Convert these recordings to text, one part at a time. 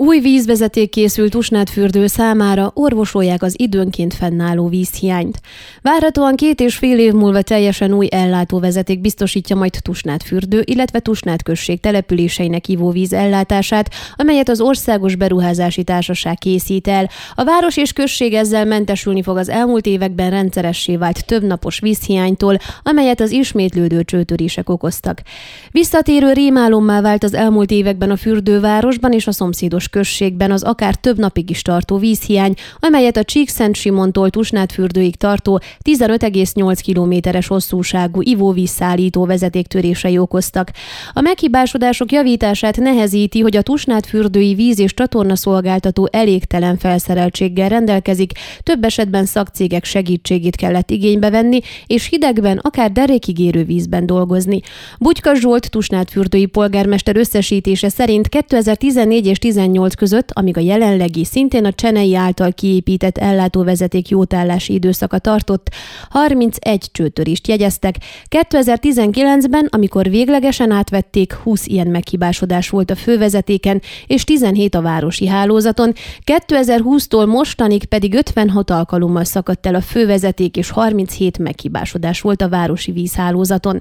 Új vízvezeték készült Tusnádfürdő számára, orvosolják az időnként fennálló vízhiányt. Várhatóan két és fél év múlva teljesen új ellátóvezeték biztosítja majd Tusnádfürdő, illetve Tusnád község településeinek ivóvíz ellátását, amelyet az Országos Beruházási Társaság készít el. A város és község ezzel mentesülni fog az elmúlt években rendszeressé vált többnapos vízhiánytól, amelyet az ismétlődő csőtörések okoztak. Visszatérő rémálommá vált az elmúlt években a fürdővárosban és a szomszédos községben az akár több napig is tartó vízhiány, amelyet a Csíkszent Simontól Tusnádfürdőig tartó 15,8 kilométeres hosszúságú ivóvízszállító vezetéktörései okoztak. A meghibásodások javítását nehezíti, hogy a Tusnádfürdői víz- és csatorna szolgáltató elégtelen felszereltséggel rendelkezik, több esetben szakcégek segítségét kellett igénybe venni, és hidegben, akár derékig érő vízben dolgozni. Bugyka Zsolt Tusnádfürdői polgármester összesítése szerint 2014 és 18 2018 között, amíg a jelenlegi, szintén a Csenei által kiépített ellátóvezeték jótállási időszaka tartott, 31 csőtörést jegyeztek. 2019-ben, amikor véglegesen átvették, 20 ilyen meghibásodás volt a fővezetéken, és 17 a városi hálózaton. 2020-tól mostanig pedig 56 alkalommal szakadt el a fővezeték, és 37 meghibásodás volt a városi vízhálózaton.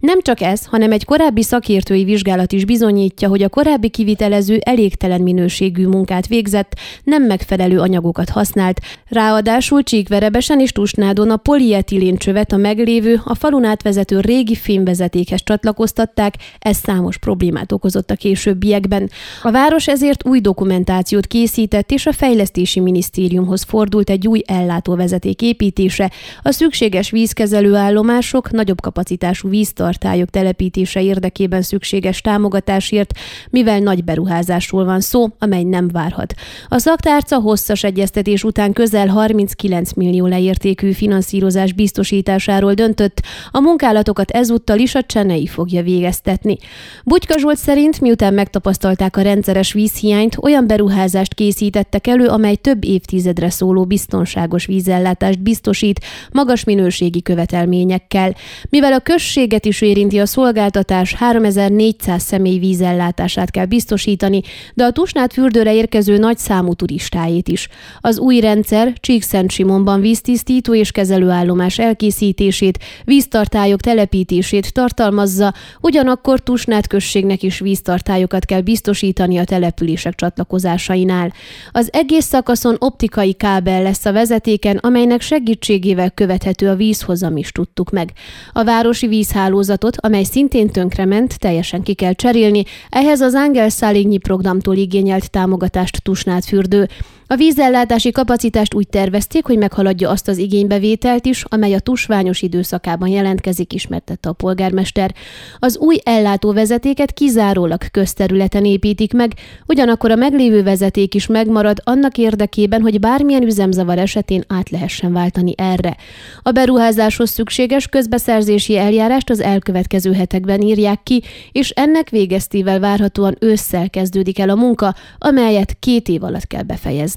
Nem csak ez, hanem egy korábbi szakértői vizsgálat is bizonyítja, hogy a korábbi kivitelező elégtelen minőségű munkát végzett, nem megfelelő anyagokat használt, ráadásul Csíkverebesen és Tusnádon a polietilén csövet a meglévő, a falun átvezető régi fémvezetékhez csatlakoztatták, ez számos problémát okozott a későbbiekben. A város ezért új dokumentációt készített, és a Fejlesztési Minisztériumhoz fordult egy új ellátóvezeték építése, a szükséges vízkezelő állomások, nagyobb kapacitású víztartályok telepítése érdekében szükséges támogatásért, mivel nagy beruházásról van szó, amely nem várhat. A szaktárca hosszas egyeztetés után közel 39 millió leértékű finanszírozás biztosításáról döntött, a munkálatokat ezúttal is a Csenei fogja végeztetni. Bugyka Zsolt szerint, miután megtapasztalták a rendszeres vízhiányt, olyan beruházást készítettek elő, amely több évtizedre szóló biztonságos vízellátást biztosít, magas minőségi követelményekkel. Mivel a községet is érinti a szolgáltatás, 3400 személy vízellátását kell biztosítani, de a Tusnád fürdőre érkező nagy számú turistáit is. Az új rendszer Csíkszent Simonban víztisztító és kezelőállomás elkészítését, víztartályok telepítését tartalmazza, ugyanakkor Tusnád községnek is víztartályokat kell biztosítani a települések csatlakozásainál. Az egész szakaszon optikai kábel lesz a vezetéken, amelynek segítségével követhető a vízhozam is tudtuk meg. A városi vízhálózatot, amely szintén tönkrement, teljesen ki kell cserélni, ehhez az Ángel Szálignyi programtól igényelt támogatást Tusnád fürdő. A vízellátási kapacitást úgy tervezték, hogy meghaladja azt az igénybevételt is, amely a tusványos időszakában jelentkezik, ismertette a polgármester. Az új ellátóvezetéket kizárólag közterületen építik meg, ugyanakkor a meglévő vezeték is megmarad annak érdekében, hogy bármilyen üzemzavar esetén át lehessen váltani erre. A beruházáshoz szükséges közbeszerzési eljárást az elkövetkező hetekben írják ki, és ennek végeztével várhatóan ősszel kezdődik el a munka, amelyet két év alatt kell befejezni